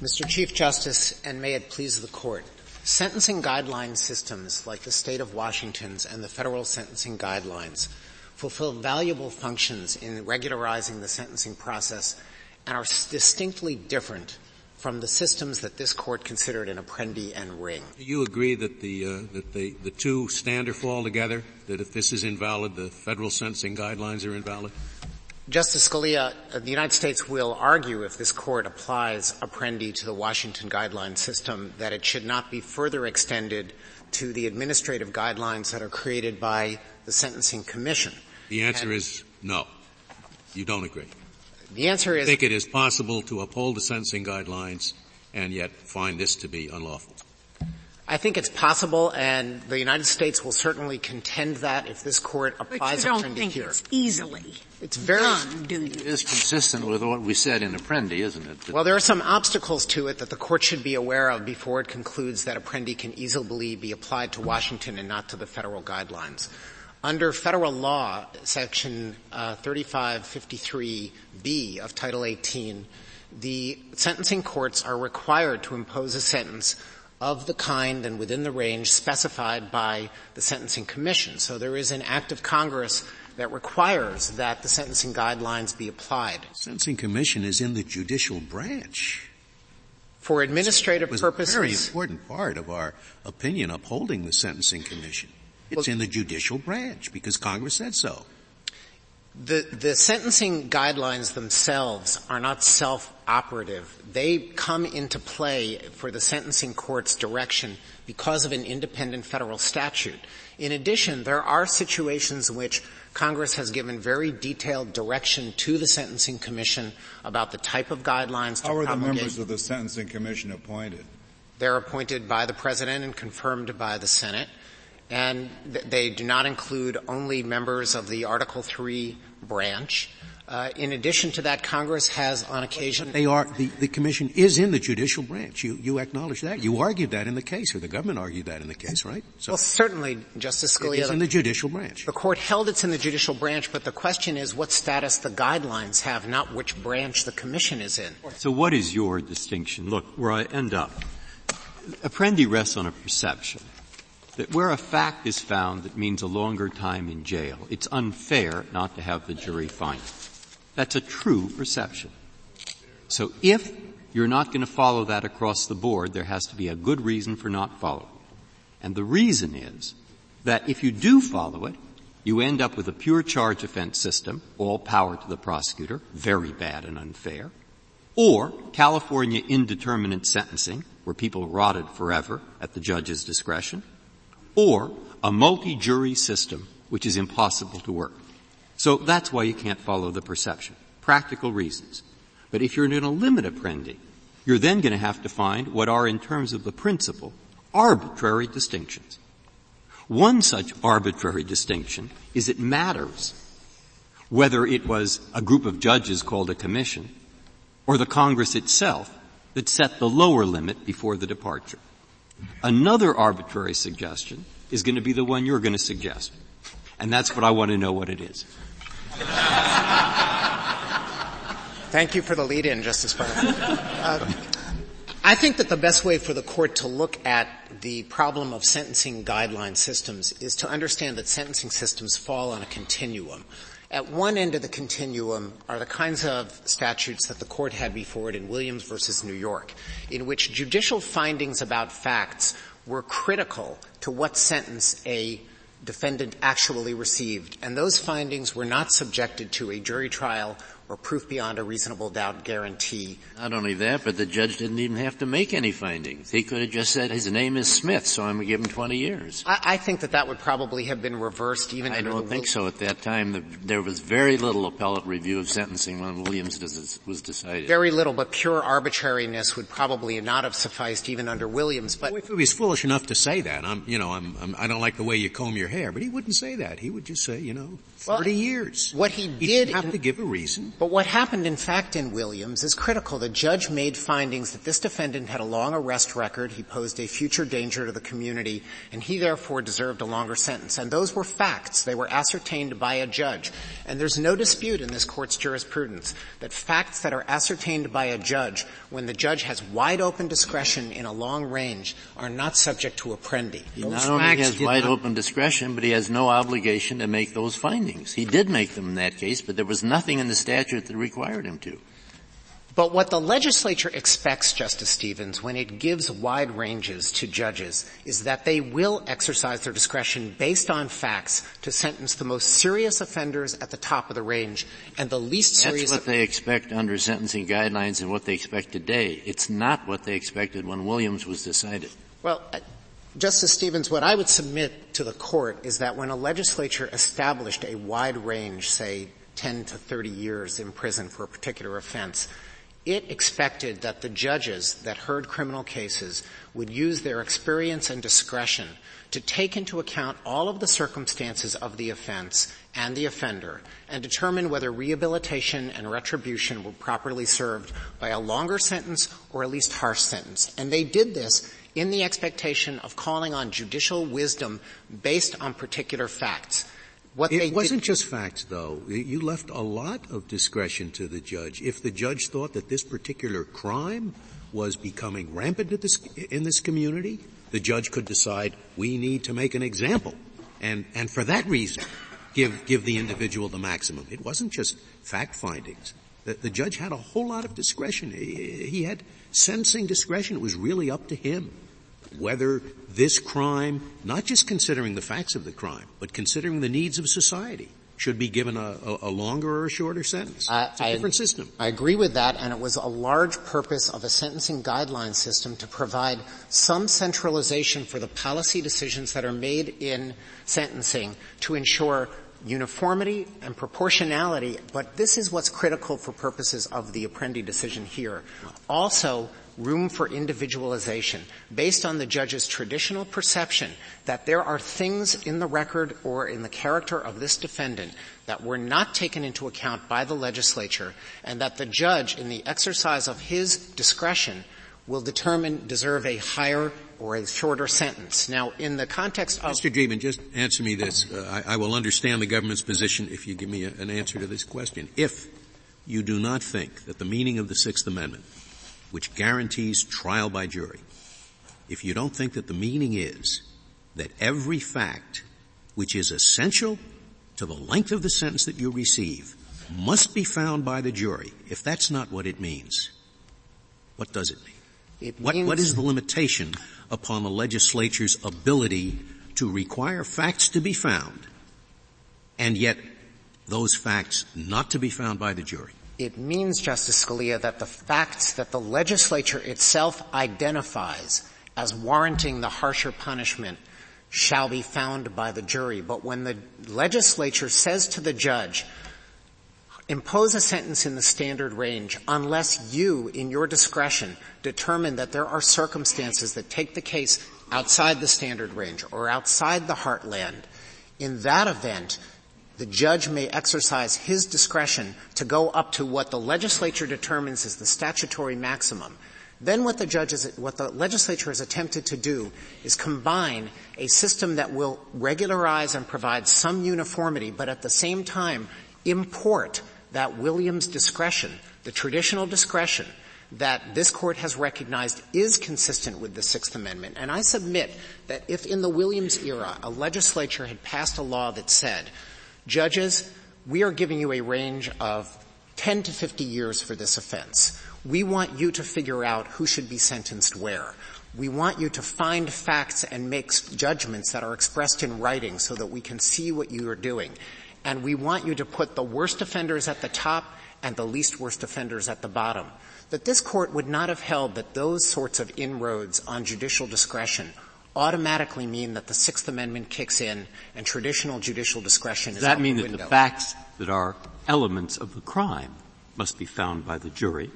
Mr. Chief Justice, and may it please the Court, sentencing guideline systems like the state of Washington's and the federal sentencing guidelines fulfill valuable functions in regularizing the sentencing process and are distinctly different from the systems that this court considered in Apprendi and Ring. Do you agree that the uh, that the the two stand or fall together? That if this is invalid, the federal sentencing guidelines are invalid? Justice Scalia, uh, the United States will argue if this court applies Apprendi to the Washington guideline system that it should not be further extended to the administrative guidelines that are created by the Sentencing Commission. The answer and is no. You don't agree. The answer is. I think it is possible to uphold the sentencing guidelines and yet find this to be unlawful. I think it's possible, and the United States will certainly contend that if this court applies but you don't think here. It's easily. It's very done, do you? It is consistent with what we said in Apprendi, isn't it? Well, there are some obstacles to it that the court should be aware of before it concludes that Apprendi can easily be applied to Washington and not to the federal guidelines. Under federal law, section uh, 3553B of Title 18, the sentencing courts are required to impose a sentence of the kind and within the range specified by the Sentencing Commission. So there is an act of Congress that requires that the sentencing guidelines be applied. Sentencing Commission is in the judicial branch. For administrative it purposes. a very important part of our opinion upholding the Sentencing Commission. It's well, in the judicial branch because Congress said so. The, the sentencing guidelines themselves are not self-operative. They come into play for the sentencing court's direction because of an independent federal statute. In addition, there are situations in which Congress has given very detailed direction to the Sentencing Commission about the type of guidelines How are the members of the Sentencing Commission appointed? They're appointed by the President and confirmed by the Senate and th- they do not include only members of the Article 3 branch. Uh, in addition to that, Congress has on occasion. They are, the, the Commission is in the judicial branch. You, you acknowledge that. You argued that in the case, or the government argued that in the case, right? So well, certainly, Justice Scalia. It is in the judicial branch. The court held it's in the judicial branch, but the question is what status the guidelines have, not which branch the Commission is in. So what is your distinction? Look, where I end up. Apprendi rests on a perception that where a fact is found that means a longer time in jail, it's unfair not to have the jury find it. That's a true perception. So if you're not going to follow that across the board, there has to be a good reason for not following it. And the reason is that if you do follow it, you end up with a pure charge offense system, all power to the prosecutor, very bad and unfair, or California indeterminate sentencing, where people rotted forever at the judge's discretion, or a multi-jury system which is impossible to work. So that's why you can't follow the perception. Practical reasons. But if you're in a limit apprendi, you're then going to have to find what are, in terms of the principle, arbitrary distinctions. One such arbitrary distinction is it matters whether it was a group of judges called a commission or the Congress itself that set the lower limit before the departure. Another arbitrary suggestion is going to be the one you're going to suggest. And that's what I want to know what it is. Thank you for the lead in, Justice Breyer. Uh, I think that the best way for the court to look at the problem of sentencing guideline systems is to understand that sentencing systems fall on a continuum. At one end of the continuum are the kinds of statutes that the court had before it in Williams versus New York, in which judicial findings about facts were critical to what sentence a defendant actually received. And those findings were not subjected to a jury trial or proof beyond a reasonable doubt guarantee. Not only that, but the judge didn't even have to make any findings. He could have just said his name is Smith, so I'm going to give him 20 years. I, I think that that would probably have been reversed even I don't think will- so. At that time, the, there was very little appellate review of sentencing when Williams does, was decided. Very little, but pure arbitrariness would probably not have sufficed even under Williams. But well, if he was foolish enough to say that, I'm, you know, I'm, I'm, I do not like the way you comb your hair, but he wouldn't say that. He would just say, you know, 30 well, years. What he did have to give a reason. But what happened in fact in Williams is critical. The judge made findings that this defendant had a long arrest record, he posed a future danger to the community, and he therefore deserved a longer sentence. And those were facts. They were ascertained by a judge. And there's no dispute in this court's jurisprudence that facts that are ascertained by a judge when the judge has wide open discretion in a long range are not subject to apprendi. He Those not only has wide not- open discretion, but he has no obligation to make those findings. He did make them in that case, but there was nothing in the statute that required him to. But what the legislature expects, Justice Stevens, when it gives wide ranges to judges, is that they will exercise their discretion based on facts to sentence the most serious offenders at the top of the range and the least serious. That's what they expect under sentencing guidelines and what they expect today. It's not what they expected when Williams was decided. Well, uh, Justice Stevens, what I would submit to the court is that when a legislature established a wide range, say 10 to 30 years in prison for a particular offense, it expected that the judges that heard criminal cases would use their experience and discretion to take into account all of the circumstances of the offense and the offender and determine whether rehabilitation and retribution were properly served by a longer sentence or at least harsh sentence. And they did this in the expectation of calling on judicial wisdom based on particular facts. What it wasn't just facts, though. You left a lot of discretion to the judge. If the judge thought that this particular crime was becoming rampant this, in this community, the judge could decide we need to make an example, and and for that reason, give give the individual the maximum. It wasn't just fact findings. The, the judge had a whole lot of discretion. He, he had sentencing discretion. It was really up to him whether this crime, not just considering the facts of the crime, but considering the needs of society, should be given a, a, a longer or a shorter sentence. Uh, it's a different system. I agree with that, and it was a large purpose of a sentencing guideline system to provide some centralization for the policy decisions that are made in sentencing to ensure uniformity and proportionality, but this is what's critical for purposes of the Apprendi decision here. Also, room for individualization based on the judge's traditional perception that there are things in the record or in the character of this defendant that were not taken into account by the legislature and that the judge in the exercise of his discretion will determine deserve a higher or a shorter sentence. Now, in the context of Mr. Dreeben, just answer me this. Uh, I, I, will understand the government's position if you give me a, an answer to this question. If you do not think that the meaning of the Sixth Amendment which guarantees trial by jury, if you don't think that the meaning is that every fact which is essential to the length of the sentence that you receive must be found by the jury, if that's not what it means, what does it mean? It what, what is the limitation upon the legislature's ability to require facts to be found and yet those facts not to be found by the jury? It means, Justice Scalia, that the facts that the legislature itself identifies as warranting the harsher punishment shall be found by the jury. But when the legislature says to the judge, impose a sentence in the standard range unless you, in your discretion, determine that there are circumstances that take the case outside the standard range or outside the heartland, in that event, the judge may exercise his discretion to go up to what the legislature determines is the statutory maximum. Then what the judge is, what the legislature has attempted to do is combine a system that will regularize and provide some uniformity, but at the same time import that Williams discretion, the traditional discretion that this court has recognized is consistent with the Sixth Amendment. And I submit that if in the Williams era a legislature had passed a law that said, judges, we are giving you a range of 10 to 50 years for this offense. We want you to figure out who should be sentenced where. We want you to find facts and make judgments that are expressed in writing so that we can see what you are doing. And we want you to put the worst offenders at the top and the least worst offenders at the bottom. That this court would not have held that those sorts of inroads on judicial discretion automatically mean that the Sixth Amendment kicks in and traditional judicial discretion Does is that mean the that the facts that are elements of the crime must be found by the jury?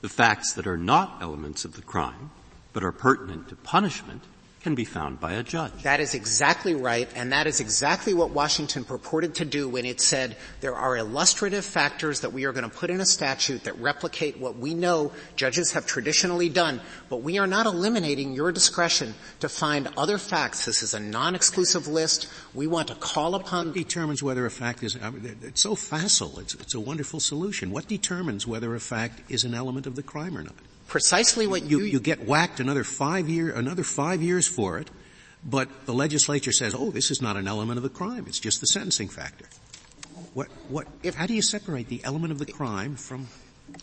The facts that are not elements of the crime, but are pertinent to punishment, can be found by a judge. That is exactly right, and that is exactly what Washington purported to do when it said there are illustrative factors that we are going to put in a statute that replicate what we know judges have traditionally done, but we are not eliminating your discretion to find other facts. This is a non-exclusive list. We want to call upon. What determines whether a fact is, I mean, it's so facile. It's, it's a wonderful solution. What determines whether a fact is an element of the crime or not? Precisely what you, you, get whacked another five year, another five years for it, but the legislature says, oh, this is not an element of the crime. It's just the sentencing factor. What, what, if, how do you separate the element of the crime from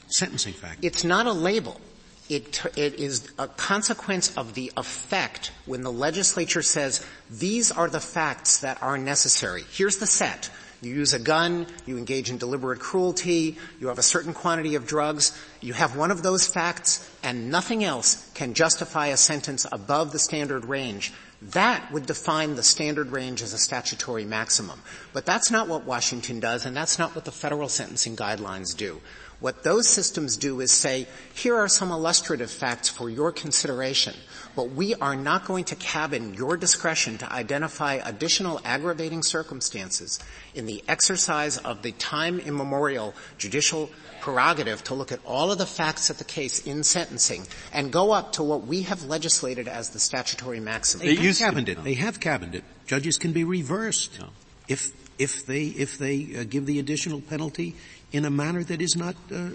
sentencing factor? It's not a label. It, it is a consequence of the effect when the legislature says, these are the facts that are necessary. Here's the set. You use a gun, you engage in deliberate cruelty, you have a certain quantity of drugs, you have one of those facts, and nothing else can justify a sentence above the standard range. That would define the standard range as a statutory maximum. But that's not what Washington does, and that's not what the federal sentencing guidelines do. What those systems do is say, here are some illustrative facts for your consideration, but we are not going to cabin your discretion to identify additional aggravating circumstances in the exercise of the time immemorial judicial prerogative to look at all of the facts of the case in sentencing and go up to what we have legislated as the statutory maximum. They have cabined it. They have cabined it. Judges can be reversed no. if if they if they uh, give the additional penalty in a manner that is not uh,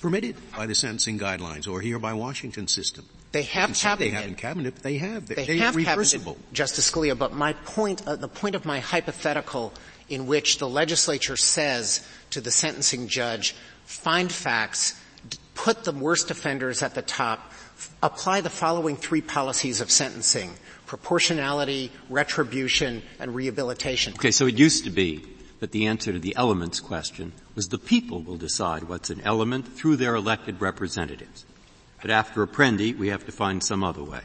permitted by the sentencing guidelines or here by Washington system. They have cabinet. They haven't cabinet. They have. They're, they have reversible. Cabinet, Justice Scalia. But my point, uh, the point of my hypothetical, in which the legislature says to the sentencing judge, find facts, put the worst offenders at the top, apply the following three policies of sentencing: proportionality, retribution, and rehabilitation. Okay, so it used to be that the answer to the elements question was the people will decide what's an element through their elected representatives. But after Apprendi, we have to find some other way.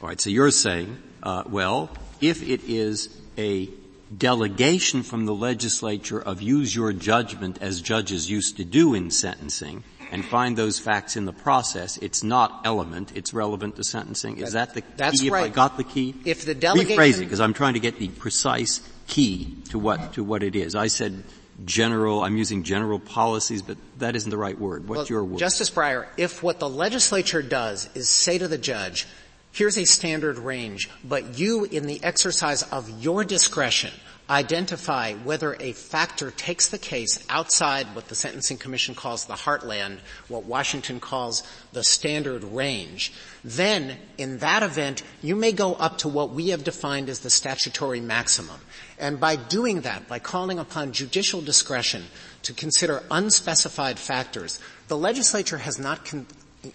All right, so you're saying, uh, well, if it is a delegation from the legislature of use your judgment as judges used to do in sentencing and find those facts in the process, it's not element, it's relevant to sentencing. Is that the That's key? right. If I got the key? If the delegation... Rephrase it, because I'm trying to get the precise key to what, to what it is. I said general, I'm using general policies, but that isn't the right word. What's well, your word? Justice Breyer, if what the legislature does is say to the judge, here's a standard range, but you, in the exercise of your discretion, identify whether a factor takes the case outside what the Sentencing Commission calls the heartland, what Washington calls the standard range, then in that event, you may go up to what we have defined as the statutory maximum. And by doing that, by calling upon judicial discretion to consider unspecified factors, the legislature has not con-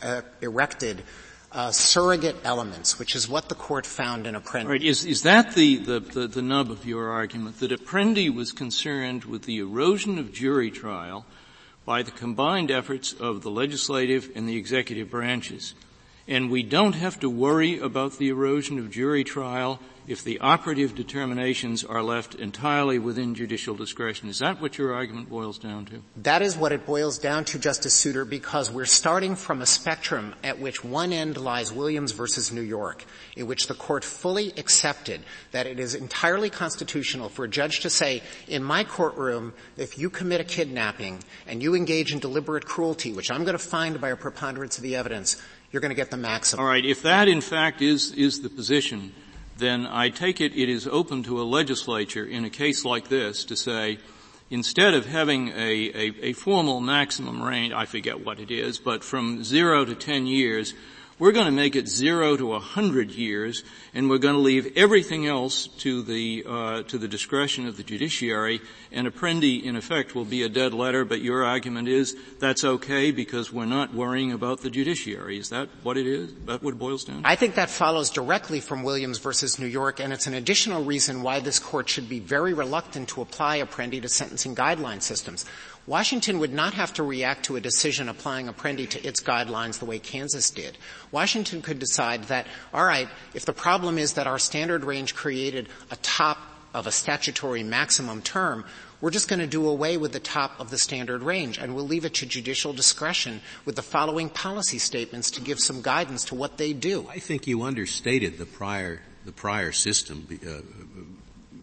uh, erected uh, surrogate elements, which is what the court found in Apprendi. Right. Is, is that the, the, the, the nub of your argument, that Apprendi was concerned with the erosion of jury trial by the combined efforts of the legislative and the executive branches? And we don't have to worry about the erosion of jury trial if the operative determinations are left entirely within judicial discretion. Is that what your argument boils down to? That is what it boils down to, Justice Souter, because we're starting from a spectrum at which one end lies Williams versus New York, in which the court fully accepted that it is entirely constitutional for a judge to say, in my courtroom, if you commit a kidnapping and you engage in deliberate cruelty, which I'm going to find by a preponderance of the evidence, you're going to get the maximum. All right. If that, in fact, is is the position, then I take it it is open to a legislature in a case like this to say, instead of having a, a, a formal maximum range, I forget what it is, but from zero to ten years, we're going to make it zero to a hundred years, and we're going to leave everything else to the uh, to the discretion of the judiciary. And Apprendi, in effect, will be a dead letter. But your argument is that's okay because we're not worrying about the judiciary. Is that what it is? That what boils down? I think that follows directly from Williams versus New York, and it's an additional reason why this court should be very reluctant to apply Apprendi to sentencing guideline systems. Washington would not have to react to a decision applying Apprendi to its guidelines the way Kansas did. Washington could decide that, all right, if the problem is that our standard range created a top of a statutory maximum term, we're just going to do away with the top of the standard range and we'll leave it to judicial discretion with the following policy statements to give some guidance to what they do. I think you understated the prior the prior system. Uh,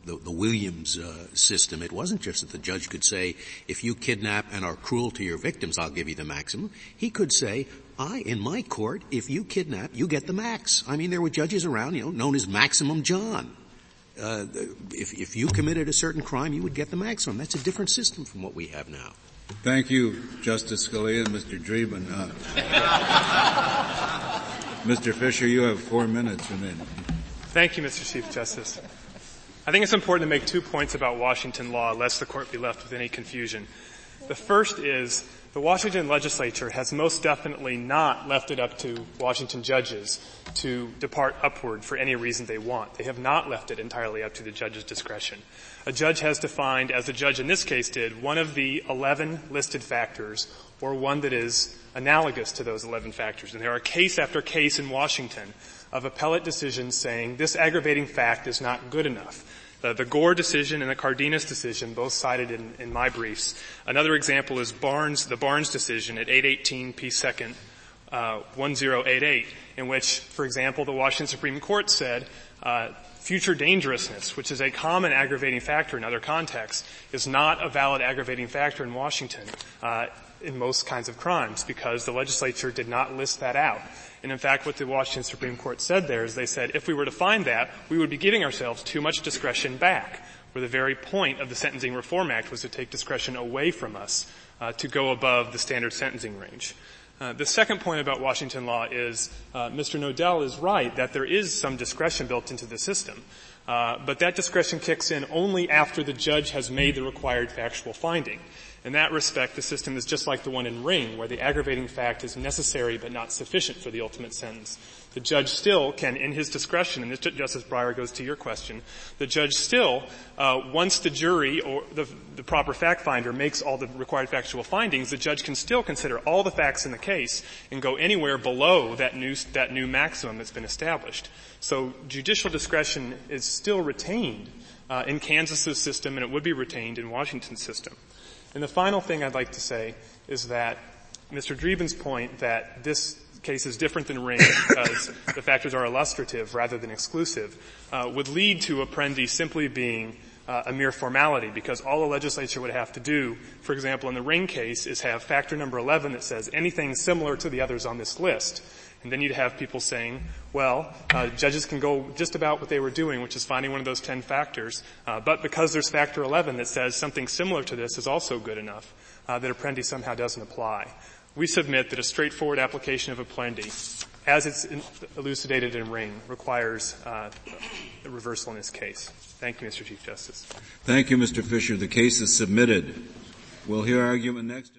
The, the Williams uh, system, it wasn't just that the judge could say, if you kidnap and are cruel to your victims, I'll give you the maximum. He could say, I, in my court, if you kidnap, you get the max. I mean, there were judges around, you know, known as Maximum John. Uh, if, if you committed a certain crime, you would get the maximum. That's a different system from what we have now. Thank you, Justice Scalia and Mr. Dreeben. Uh, Mr. Fisher, you have four minutes remaining. Thank you, Mr. Chief Justice. I think it's important to make two points about Washington law, lest the court be left with any confusion. The first is the Washington legislature has most definitely not left it up to Washington judges to depart upward for any reason they want. They have not left it entirely up to the judge's discretion. A judge has defined, as the judge in this case did, one of the 11 listed factors or one that is analogous to those 11 factors. And there are case after case in Washington of appellate decisions saying this aggravating fact is not good enough. The, Gore decision and the Cardenas decision, both cited in, in my briefs. Another example is Barnes, the Barnes decision at 818 P. Second, uh, 1088, in which, for example, the Washington Supreme Court said uh, future dangerousness, which is a common aggravating factor in other contexts, is not a valid aggravating factor in Washington uh, in most kinds of crimes because the legislature did not list that out. And in fact, what the Washington Supreme Court said there is they said if we were to find that, we would be giving ourselves too much discretion back, where the very point of the Sentencing Reform Act was to take discretion away from us uh, to go above the standard sentencing range. Uh, the second point about Washington law is uh, Mr. Nodell is right that there is some discretion built into the system. Uh, but that discretion kicks in only after the judge has made the required factual finding. In that respect, the system is just like the one in Ring, where the aggravating fact is necessary but not sufficient for the ultimate sentence. The judge still can, in his discretion, and this, Justice Breyer goes to your question, the judge still, uh, once the jury or the, the proper fact finder makes all the required factual findings, the judge can still consider all the facts in the case and go anywhere below that new, that new maximum that's been established. So judicial discretion is still retained uh, in Kansas's system, and it would be retained in Washington's system. And the final thing I'd like to say is that Mr. Dreeben's point that this case is different than Ring because the factors are illustrative rather than exclusive uh, would lead to Apprendi simply being uh, a mere formality because all the legislature would have to do, for example, in the Ring case, is have factor number 11 that says anything similar to the others on this list. And then you'd have people saying, well, uh, judges can go just about what they were doing, which is finding one of those 10 factors. Uh, but because there's factor 11 that says something similar to this is also good enough, uh, that Apprendi somehow doesn't apply. We submit that a straightforward application of Apprendi, as it's elucidated in Ring, requires uh, a reversal in this case. Thank you, Mr. Chief Justice. Thank you, Mr. Fisher. The case is submitted. We'll hear argument next.